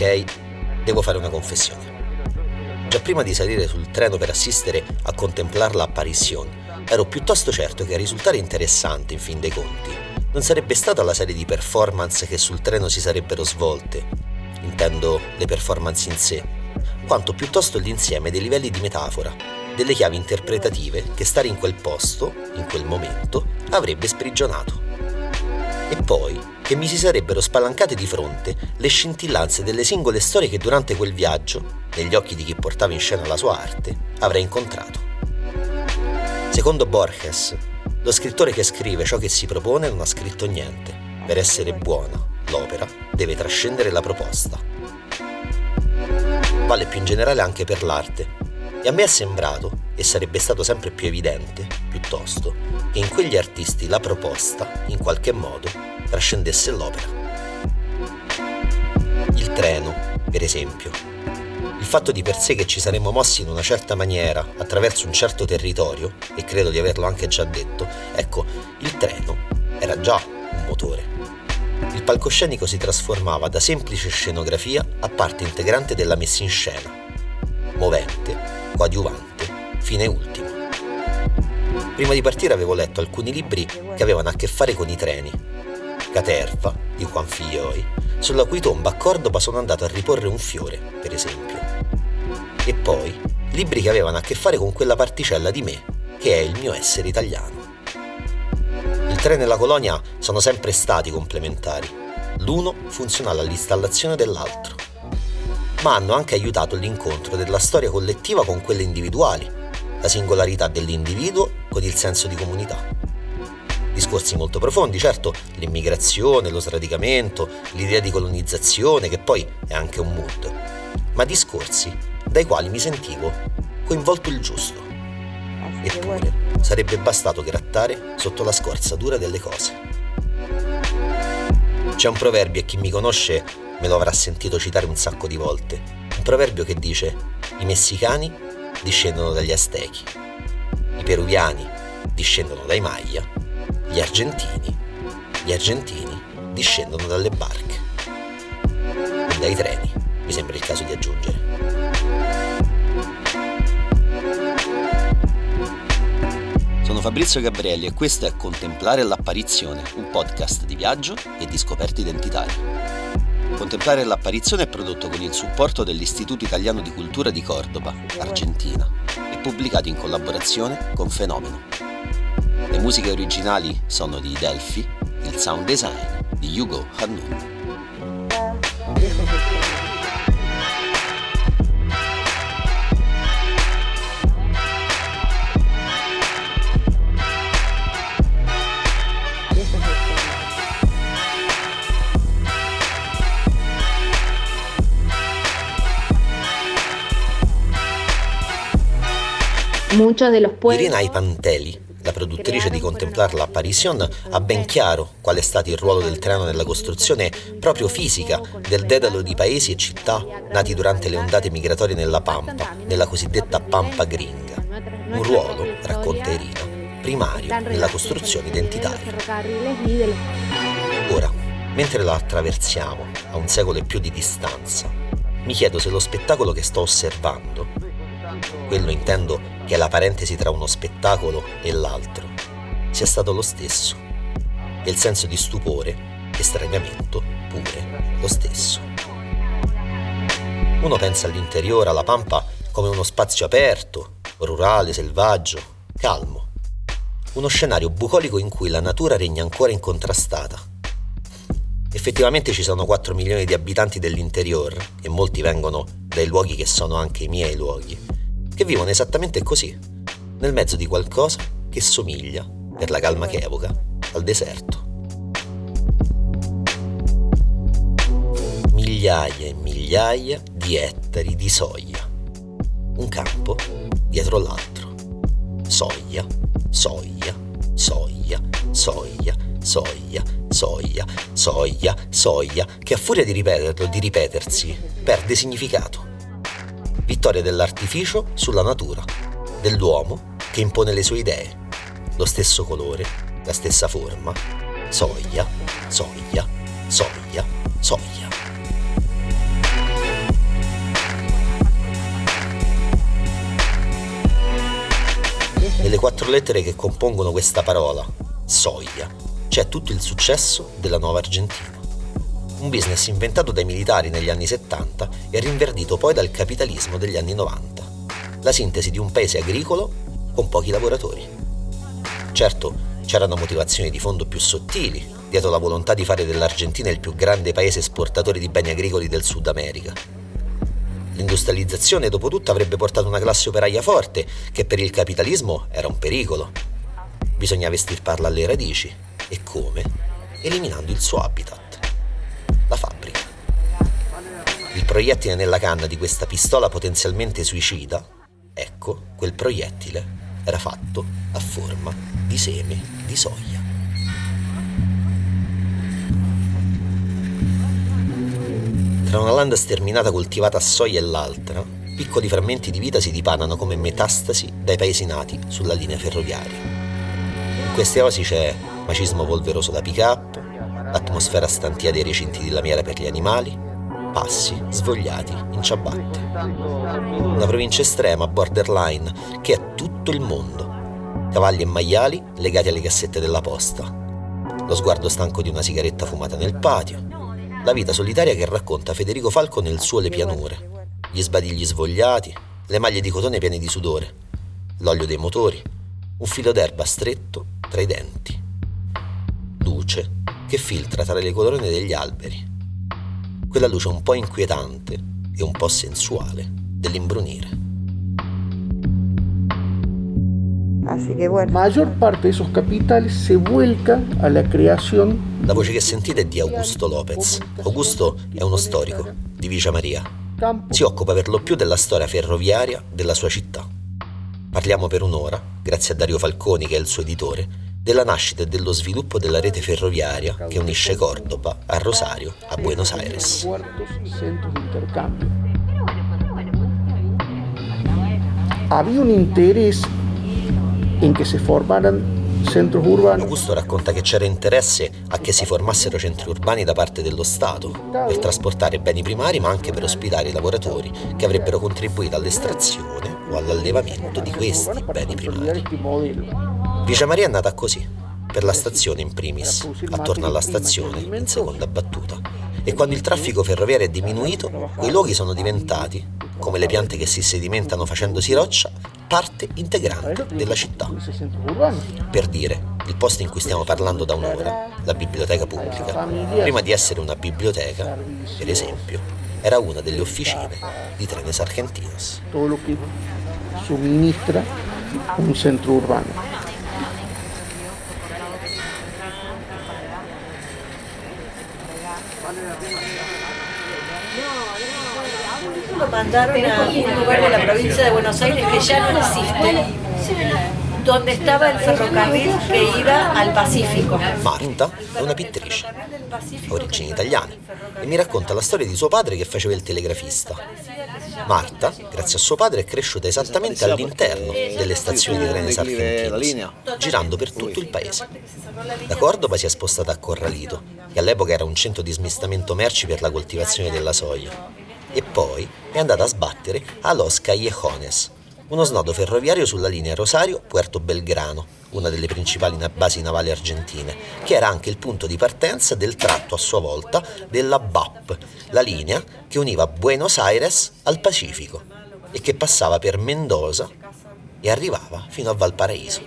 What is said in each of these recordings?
Ok, devo fare una confessione. Già prima di salire sul treno per assistere a contemplar l'apparizione, ero piuttosto certo che a risultare interessante, in fin dei conti, non sarebbe stata la serie di performance che sul treno si sarebbero svolte, intendo le performance in sé, quanto piuttosto l'insieme dei livelli di metafora, delle chiavi interpretative che stare in quel posto, in quel momento, avrebbe sprigionato. E poi che mi si sarebbero spalancate di fronte le scintillanze delle singole storie che durante quel viaggio, negli occhi di chi portava in scena la sua arte, avrei incontrato. Secondo Borges, lo scrittore che scrive ciò che si propone non ha scritto niente. Per essere buona, l'opera deve trascendere la proposta. Vale più in generale anche per l'arte. E a me è sembrato, e sarebbe stato sempre più evidente, piuttosto, che in quegli artisti la proposta, in qualche modo, trascendesse l'opera. Il treno, per esempio. Il fatto di per sé che ci saremmo mossi in una certa maniera, attraverso un certo territorio, e credo di averlo anche già detto, ecco, il treno era già un motore. Il palcoscenico si trasformava da semplice scenografia a parte integrante della messa in scena, movente, coadiuvante, fine ultimo. Prima di partire avevo letto alcuni libri che avevano a che fare con i treni Caterva di Juan Figlioi, sulla cui tomba a Cordoba sono andato a riporre un fiore, per esempio. E poi libri che avevano a che fare con quella particella di me, che è il mio essere italiano. Il treno e la colonia sono sempre stati complementari. L'uno funzionale all'installazione dell'altro. Ma hanno anche aiutato l'incontro della storia collettiva con quelle individuali, la singolarità dell'individuo con il senso di comunità discorsi molto profondi, certo l'immigrazione, lo sradicamento, l'idea di colonizzazione, che poi è anche un mood, ma discorsi dai quali mi sentivo coinvolto il giusto. Eppure sarebbe bastato grattare sotto la scorza dura delle cose. C'è un proverbio e chi mi conosce me lo avrà sentito citare un sacco di volte. Un proverbio che dice i messicani discendono dagli aztechi, i peruviani discendono dai Maya gli argentini, gli argentini discendono dalle barche e dai treni, mi sembra il caso di aggiungere. Sono Fabrizio Gabrielli e questo è Contemplare l'apparizione, un podcast di viaggio e di scoperte identitarie. Contemplare l'apparizione è prodotto con il supporto dell'Istituto Italiano di Cultura di Cordoba, Argentina, e pubblicato in collaborazione con Fenomeno. Le musiche originali sono di Delphi, il sound design di Hugo Hannun. Irina Ipanteli la produttrice di Contemplar la Apparition, ha ben chiaro qual è stato il ruolo del treno nella costruzione proprio fisica del dedalo di paesi e città nati durante le ondate migratorie nella Pampa, nella cosiddetta Pampa Gringa. Un ruolo, racconta Irina, primario nella costruzione identitaria. Ora, mentre la attraversiamo a un secolo e più di distanza, mi chiedo se lo spettacolo che sto osservando, quello intendo che è la parentesi tra uno spettacolo e l'altro, sia stato lo stesso. E il senso di stupore e straniamento pure lo stesso. Uno pensa all'interiore, alla pampa, come uno spazio aperto, rurale, selvaggio, calmo. Uno scenario bucolico in cui la natura regna ancora incontrastata. Effettivamente ci sono 4 milioni di abitanti dell'interior e molti vengono dai luoghi che sono anche i miei luoghi che vivono esattamente così, nel mezzo di qualcosa che somiglia, per la calma che evoca, al deserto. Migliaia e migliaia di ettari di soia. Un campo dietro l'altro. Soia, soia, soia, soia, soia, soia, soia, soia, che a furia di ripeterlo, di ripetersi, perde significato vittoria dell'artificio sulla natura, dell'uomo che impone le sue idee, lo stesso colore, la stessa forma, soglia, soglia, soglia, soglia. Nelle quattro lettere che compongono questa parola, soglia, c'è tutto il successo della nuova Argentina. Un business inventato dai militari negli anni 70 e rinverdito poi dal capitalismo degli anni 90. La sintesi di un paese agricolo con pochi lavoratori. Certo, c'erano motivazioni di fondo più sottili, dietro la volontà di fare dell'Argentina il più grande paese esportatore di beni agricoli del Sud America. L'industrializzazione, dopo tutto, avrebbe portato una classe operaia forte, che per il capitalismo era un pericolo. Bisognava estirparla alle radici. E come? Eliminando il suo habitat Il proiettile nella canna di questa pistola potenzialmente suicida, ecco, quel proiettile era fatto a forma di seme di soia. Tra una landa sterminata coltivata a soia e l'altra, piccoli frammenti di vita si dipanano come metastasi dai paesi nati sulla linea ferroviaria. In queste osi c'è macismo polveroso da pick-up, l'atmosfera stantia dei recinti di lamiera per gli animali, passi svogliati in ciabatte. Una provincia estrema, borderline, che è tutto il mondo. Cavalli e maiali legati alle cassette della posta. Lo sguardo stanco di una sigaretta fumata nel patio. La vita solitaria che racconta Federico Falco nel suo Le pianure. Gli sbadigli svogliati, le maglie di cotone piene di sudore, l'olio dei motori, un filo d'erba stretto tra i denti. Luce che filtra tra le colonne degli alberi. Quella luce un po' inquietante e un po' sensuale dell'imbrunire. Así que bueno. Mayor parte de esos capitales se vuelca a la creación. La voce che sentite è di Augusto Lopez. Augusto è uno storico di Vicia Maria. Si occupa per lo più della storia ferroviaria della sua città. Parliamo per un'ora, grazie a Dario Falconi che è il suo editore, della nascita e dello sviluppo della rete ferroviaria che unisce Cordoba a Rosario a Buenos Aires. Había un interés en que se formaran. Augusto racconta che c'era interesse a che si formassero centri urbani da parte dello Stato per trasportare beni primari ma anche per ospitare i lavoratori che avrebbero contribuito all'estrazione o all'allevamento di questi beni primari. Vicia Maria è nata così, per la stazione in primis, attorno alla stazione in seconda battuta. E quando il traffico ferroviario è diminuito, quei luoghi sono diventati, come le piante che si sedimentano facendosi roccia, parte integrante della città. Per dire, il posto in cui stiamo parlando da un'ora, la biblioteca pubblica, prima di essere una biblioteca, per esempio, era una delle officine di Trenes Argentinos. Tutto lo che somministra un centro urbano. Lo mandaron a un lugar de la provincia de Buenos Aires que ya no existe, donde estaba il ferrocarril che iba al Pacifico. Marta è una pittrice, ha origini italiane, e mi racconta la storia di suo padre che faceva il telegrafista. Marta, grazie a suo padre, è cresciuta esattamente all'interno delle stazioni di treni argentini, girando per tutto il paese. Da Cordova si è spostata a Corralito, che all'epoca era un centro di smistamento merci per la coltivazione della soia, e poi è andata a sbattere a Los Callejones, uno snodo ferroviario sulla linea Rosario-Puerto Belgrano, una delle principali basi navali argentine, che era anche il punto di partenza del tratto a sua volta della BAP, la linea che univa Buenos Aires al Pacifico e che passava per Mendoza e arrivava fino a Valparaíso.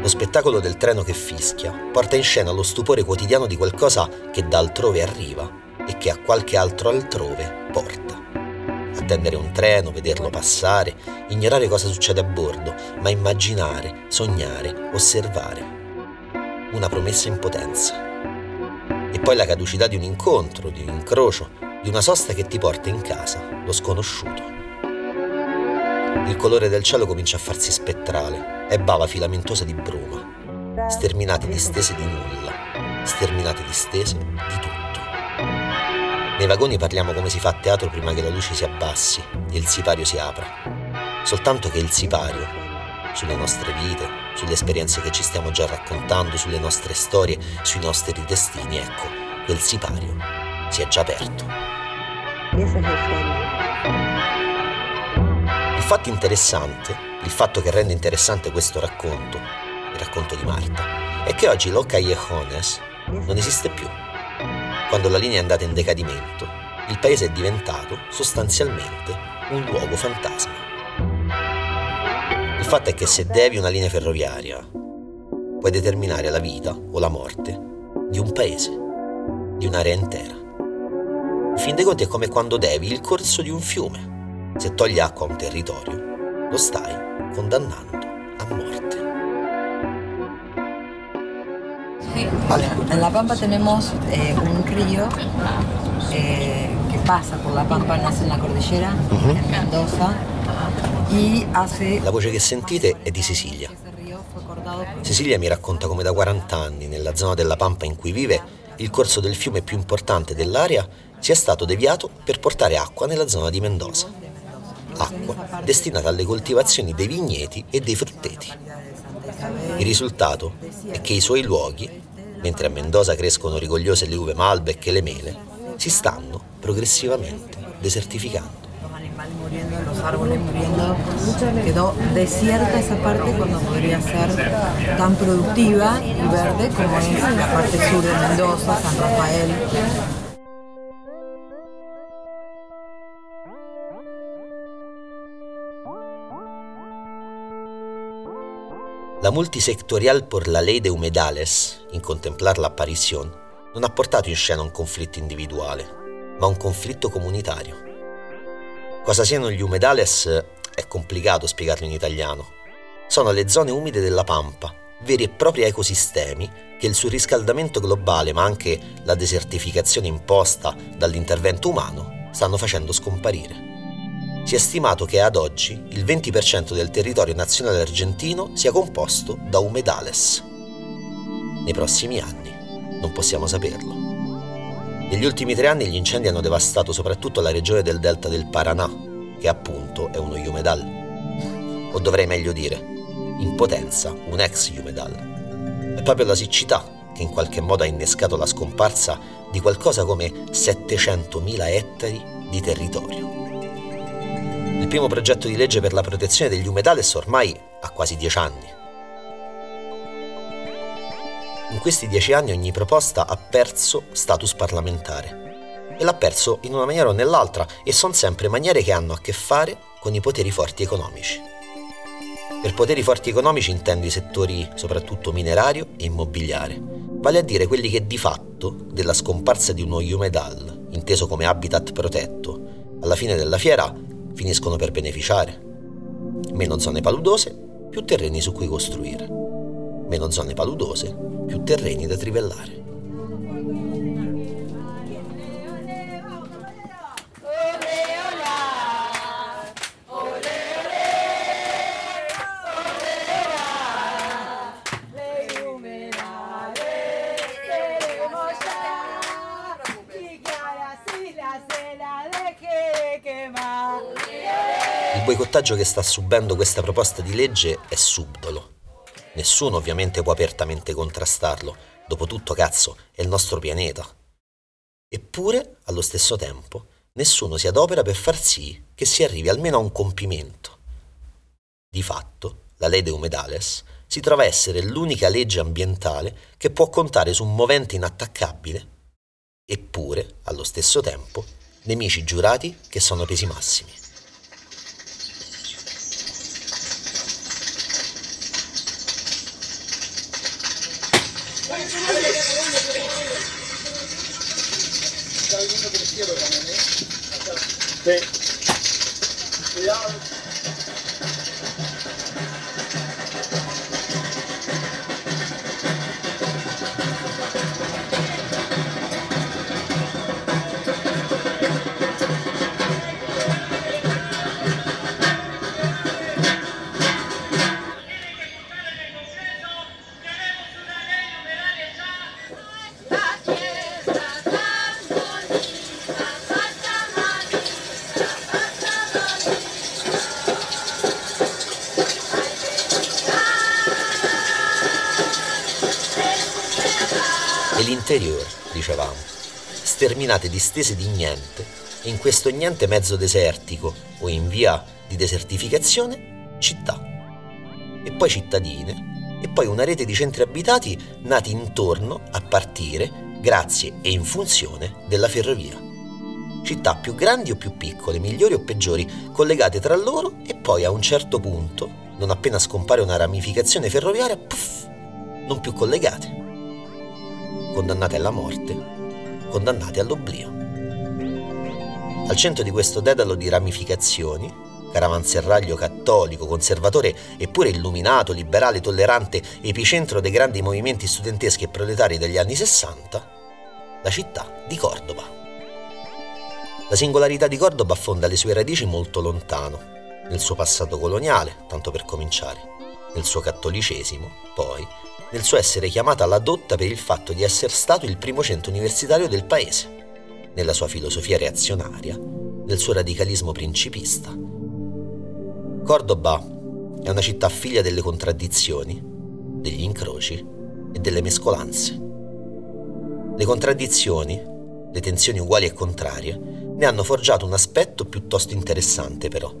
Lo spettacolo del treno che fischia porta in scena lo stupore quotidiano di qualcosa che da altrove arriva e che a qualche altro altrove porta. Attendere un treno, vederlo passare, ignorare cosa succede a bordo, ma immaginare, sognare, osservare. Una promessa in potenza. E poi la caducità di un incontro, di un incrocio, di una sosta che ti porta in casa, lo sconosciuto. Il colore del cielo comincia a farsi spettrale e bava filamentosa di bruma, sterminate distese di nulla, sterminate distese di tutto. Nei vagoni parliamo come si fa a teatro prima che la luce si abbassi e il sipario si apra. Soltanto che il sipario, sulle nostre vite, sulle esperienze che ci stiamo già raccontando, sulle nostre storie, sui nostri destini, ecco, quel sipario si è già aperto. Il fatto interessante, il fatto che rende interessante questo racconto, il racconto di Marta, è che oggi Lo Callejones non esiste più. Quando la linea è andata in decadimento, il paese è diventato sostanzialmente un luogo fantasma. Il fatto è che se devi una linea ferroviaria, puoi determinare la vita o la morte di un paese, di un'area intera. In fin dei conti è come quando devi il corso di un fiume. Se togli acqua a un territorio, lo stai condannando a morte. Vale. En La Pampa tenemos eh, un río eh, que pasa por La Pampa, nace en la cordillera, uh-huh. en Mendoza, y hace... La voce che sentite è di Sicilia. Cecilia mi racconta come da 40 anni, nella zona della Pampa in cui vive, il corso del fiume più importante dell'area sia stato deviato per portare acqua nella zona di Mendoza. Acqua destinata alle coltivazioni dei vigneti e dei frutteti. Il risultato è che i suoi luoghi, mentre a Mendoza crescono rigogliose le uve Malbec e le mele, si stanno progressivamente desertificando. los quedó desierta esa parte cuando podría ser tan productiva y verde como es la parte sur de Mendoza, San Rafael. La multisectorial por la ley de humedales, in contemplar la non ha portato in scena un conflitto individuale, ma un conflitto comunitario. Cosa siano gli humedales è complicato spiegarlo in italiano. Sono le zone umide della pampa, veri e propri ecosistemi che il surriscaldamento globale, ma anche la desertificazione imposta dall'intervento umano, stanno facendo scomparire. Si è stimato che ad oggi il 20% del territorio nazionale argentino sia composto da umedales. Nei prossimi anni non possiamo saperlo. Negli ultimi tre anni gli incendi hanno devastato soprattutto la regione del delta del Paranà, che appunto è uno humedal. O dovrei meglio dire, in potenza un ex humedal. È proprio la siccità che in qualche modo ha innescato la scomparsa di qualcosa come 700.000 ettari di territorio. Il primo progetto di legge per la protezione degli umedales ormai ha quasi dieci anni. In questi dieci anni ogni proposta ha perso status parlamentare. E l'ha perso in una maniera o nell'altra e sono sempre maniere che hanno a che fare con i poteri forti economici. Per poteri forti economici intendo i settori soprattutto minerario e immobiliare, vale a dire quelli che di fatto della scomparsa di uno humedal, inteso come habitat protetto, alla fine della fiera finiscono per beneficiare. Meno zone paludose, più terreni su cui costruire. Meno zone paludose, più terreni da trivellare. Boicottaggio che sta subendo questa proposta di legge è subdolo. Nessuno ovviamente può apertamente contrastarlo, dopotutto cazzo è il nostro pianeta. Eppure, allo stesso tempo, nessuno si adopera per far sì che si arrivi almeno a un compimento. Di fatto, la legge Humedales si trova a essere l'unica legge ambientale che può contare su un movente inattaccabile, eppure, allo stesso tempo, nemici giurati che sono pesi massimi. Sí. Cuidado. Sterminate distese di niente e in questo niente mezzo desertico o in via di desertificazione città e poi cittadine e poi una rete di centri abitati nati intorno a partire grazie e in funzione della ferrovia. Città più grandi o più piccole, migliori o peggiori, collegate tra loro e poi a un certo punto, non appena scompare una ramificazione ferroviaria, puff, non più collegate. Condannate alla morte, condannate all'oblio. Al centro di questo dedalo di ramificazioni, caravanserraglio cattolico, conservatore eppure illuminato, liberale, tollerante, epicentro dei grandi movimenti studenteschi e proletari degli anni 60, la città di Cordoba. La singolarità di Cordoba affonda le sue radici molto lontano, nel suo passato coloniale, tanto per cominciare, nel suo cattolicesimo, poi, nel suo essere chiamata alla dotta per il fatto di essere stato il primo centro universitario del paese, nella sua filosofia reazionaria, nel suo radicalismo principista. Cordoba è una città figlia delle contraddizioni, degli incroci e delle mescolanze. Le contraddizioni, le tensioni uguali e contrarie, ne hanno forgiato un aspetto piuttosto interessante però.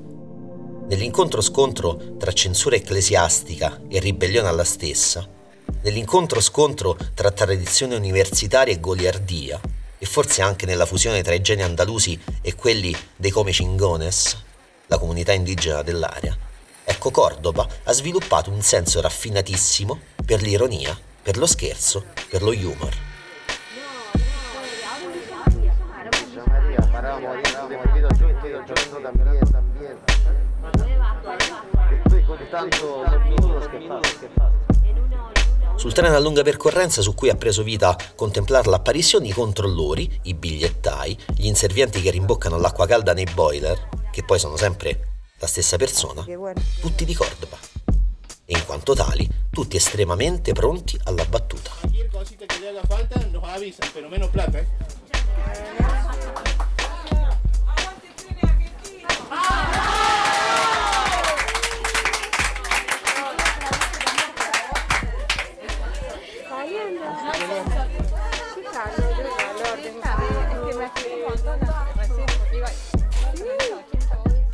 Nell'incontro-scontro tra censura ecclesiastica e ribellione alla stessa, nell'incontro-scontro tra tradizione universitaria e goliardia, e forse anche nella fusione tra i geni andalusi e quelli dei come Chingones, la comunità indigena dell'area, ecco Cordoba ha sviluppato un senso raffinatissimo per l'ironia, per lo scherzo, per lo humor. Sul treno a lunga percorrenza su cui ha preso vita contemplare l'apparizione i controllori, i bigliettai, gli inservienti che rimboccano l'acqua calda nei boiler, che poi sono sempre la stessa persona, tutti di Cordova. E in quanto tali, tutti estremamente pronti alla battuta.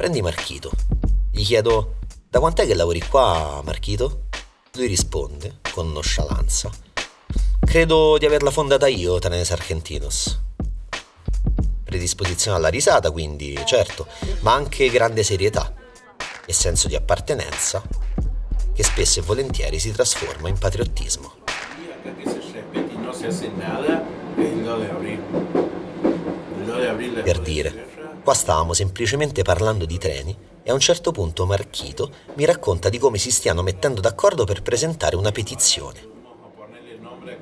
Prendi Marchito. Gli chiedo, da quant'è che lavori qua, Marchito? Lui risponde, con nonchalance, credo di averla fondata io, Trenes Argentinos. Predisposizione alla risata, quindi, certo, ma anche grande serietà e senso di appartenenza che spesso e volentieri si trasforma in patriottismo. Per dire, Qua stavamo semplicemente parlando di treni e a un certo punto Marchito mi racconta di come si stiano mettendo d'accordo per presentare una petizione.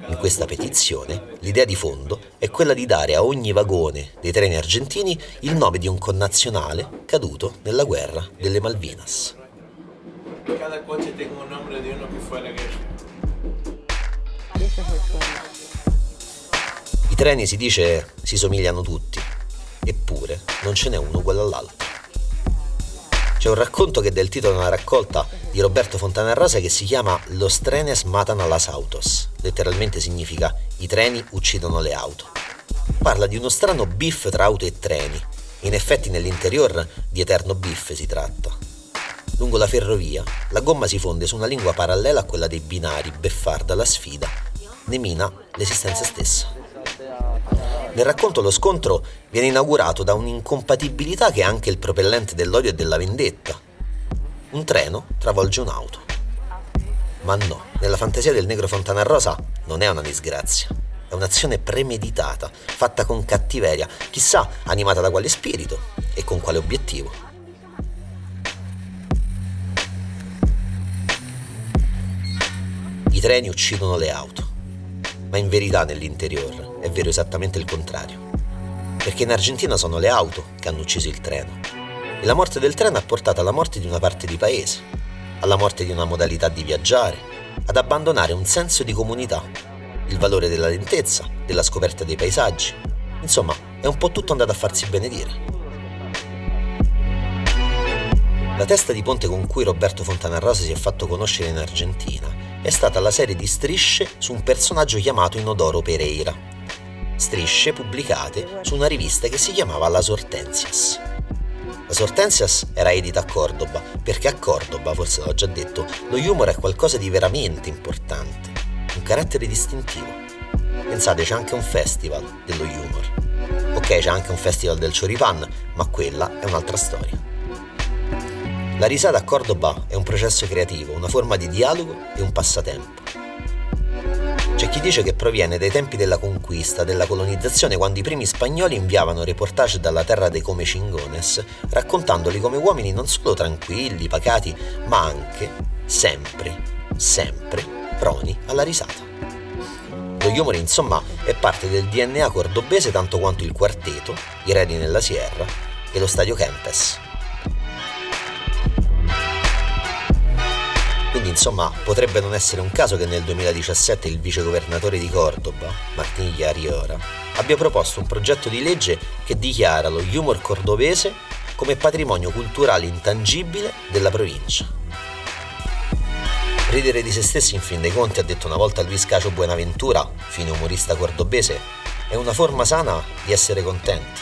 In questa petizione l'idea di fondo è quella di dare a ogni vagone dei treni argentini il nome di un connazionale caduto nella guerra delle Malvinas. Cada coche tenga un nome di uno che fu alla guerra. I treni si dice si somigliano tutti, eppure non ce n'è uno uguale all'altro. C'è un racconto che dà il titolo a una raccolta di Roberto Fontana Rosa che si chiama Los trenes matan a las autos, letteralmente significa i treni uccidono le auto. Parla di uno strano biff tra auto e treni, in effetti nell'interior di eterno biff si tratta. Lungo la ferrovia, la gomma si fonde su una lingua parallela a quella dei binari, beffarda la sfida, ne mina l'esistenza stessa. Nel racconto lo scontro viene inaugurato da un'incompatibilità che è anche il propellente dell'odio e della vendetta. Un treno travolge un'auto. Ma no, nella fantasia del negro Fontana Rosa non è una disgrazia, è un'azione premeditata, fatta con cattiveria, chissà animata da quale spirito e con quale obiettivo. I treni uccidono le auto, ma in verità nell'interior è vero esattamente il contrario. Perché in Argentina sono le auto che hanno ucciso il treno. E la morte del treno ha portato alla morte di una parte di paese, alla morte di una modalità di viaggiare, ad abbandonare un senso di comunità, il valore della lentezza, della scoperta dei paesaggi. Insomma, è un po' tutto andato a farsi benedire. La testa di ponte con cui Roberto Fontanarosa si è fatto conoscere in Argentina è stata la serie di strisce su un personaggio chiamato Inodoro Pereira, strisce pubblicate su una rivista che si chiamava Las Hortensias. Las Hortensias era edita a Cordoba, perché a Cordoba, forse l'ho già detto, lo humor è qualcosa di veramente importante, un carattere distintivo. Pensate, c'è anche un festival dello humor. Ok, c'è anche un festival del choripan, ma quella è un'altra storia. La risata a Cordoba è un processo creativo, una forma di dialogo e un passatempo. Chi dice che proviene dai tempi della conquista, della colonizzazione, quando i primi spagnoli inviavano reportage dalla terra dei come cingones, raccontandoli come uomini non solo tranquilli, pacati, ma anche, sempre, sempre, proni alla risata. Lo humor, insomma, è parte del DNA cordobese tanto quanto il quarteto, i Redi nella Sierra e lo stadio Kempes. Insomma potrebbe non essere un caso che nel 2017 il vicegovernatore di Cordoba, Martín Ariora, abbia proposto un progetto di legge che dichiara lo humor cordobese come patrimonio culturale intangibile della provincia. Ridere di se stessi in fin dei conti, ha detto una volta Luis Cacio Buenaventura, fine umorista cordobese, è una forma sana di essere contenti.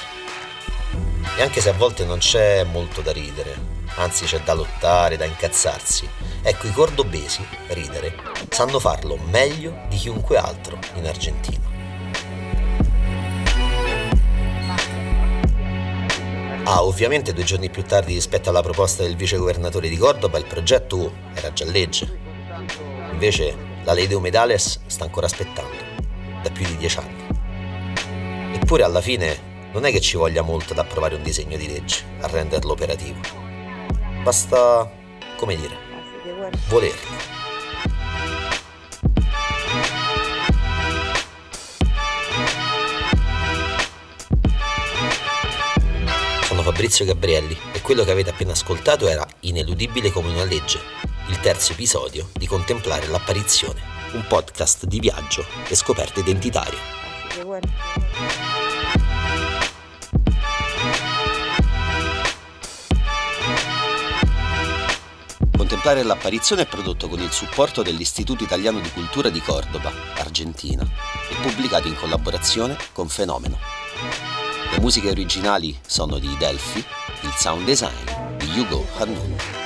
E anche se a volte non c'è molto da ridere, anzi c'è da lottare, da incazzarsi, Ecco, i cordobesi, ridere, sanno farlo meglio di chiunque altro in Argentina. Ah, ovviamente due giorni più tardi rispetto alla proposta del vice governatore di Cordoba il progetto era già legge. Invece la Ley de Humedales sta ancora aspettando, da più di dieci anni. Eppure alla fine non è che ci voglia molto ad approvare un disegno di legge, a renderlo operativo. Basta, come dire, volerlo. Sono Fabrizio Gabrielli e quello che avete appena ascoltato era Ineludibile come una legge, il terzo episodio di Contemplare l'apparizione, un podcast di viaggio e scoperte identitarie. Contemplare l'apparizione è prodotto con il supporto dell'Istituto Italiano di Cultura di Cordoba, Argentina, e pubblicato in collaborazione con Fenomeno. Le musiche originali sono di Delphi, il sound design di Hugo Hannun.